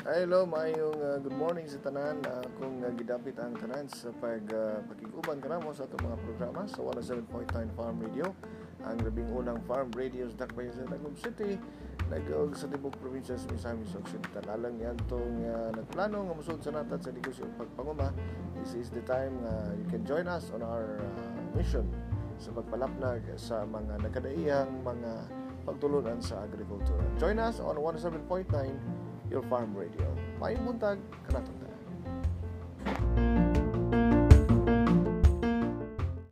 Hello, maayong uh, good morning sa tanan. Uh, kung uh, gidapit ang tanan sa pag uh, pakiguban kanamo sa atong mga programa sa 107.9 Farm Radio, ang labing unang farm radio sa Dakbayan sa Tagum City, nagog sa tibok probinsya sa Misamis Occidental. Alang ni Antong uh, nagplano nga musud sa natat sa negosyo pagpanguma. This is the time uh, you can join us on our uh, mission sa pagpalapnag sa mga nagkadaiyang mga pagtulunan sa agrikultura. Join us on 107.9 Your Farm Radio. Maayong buntag, kanatong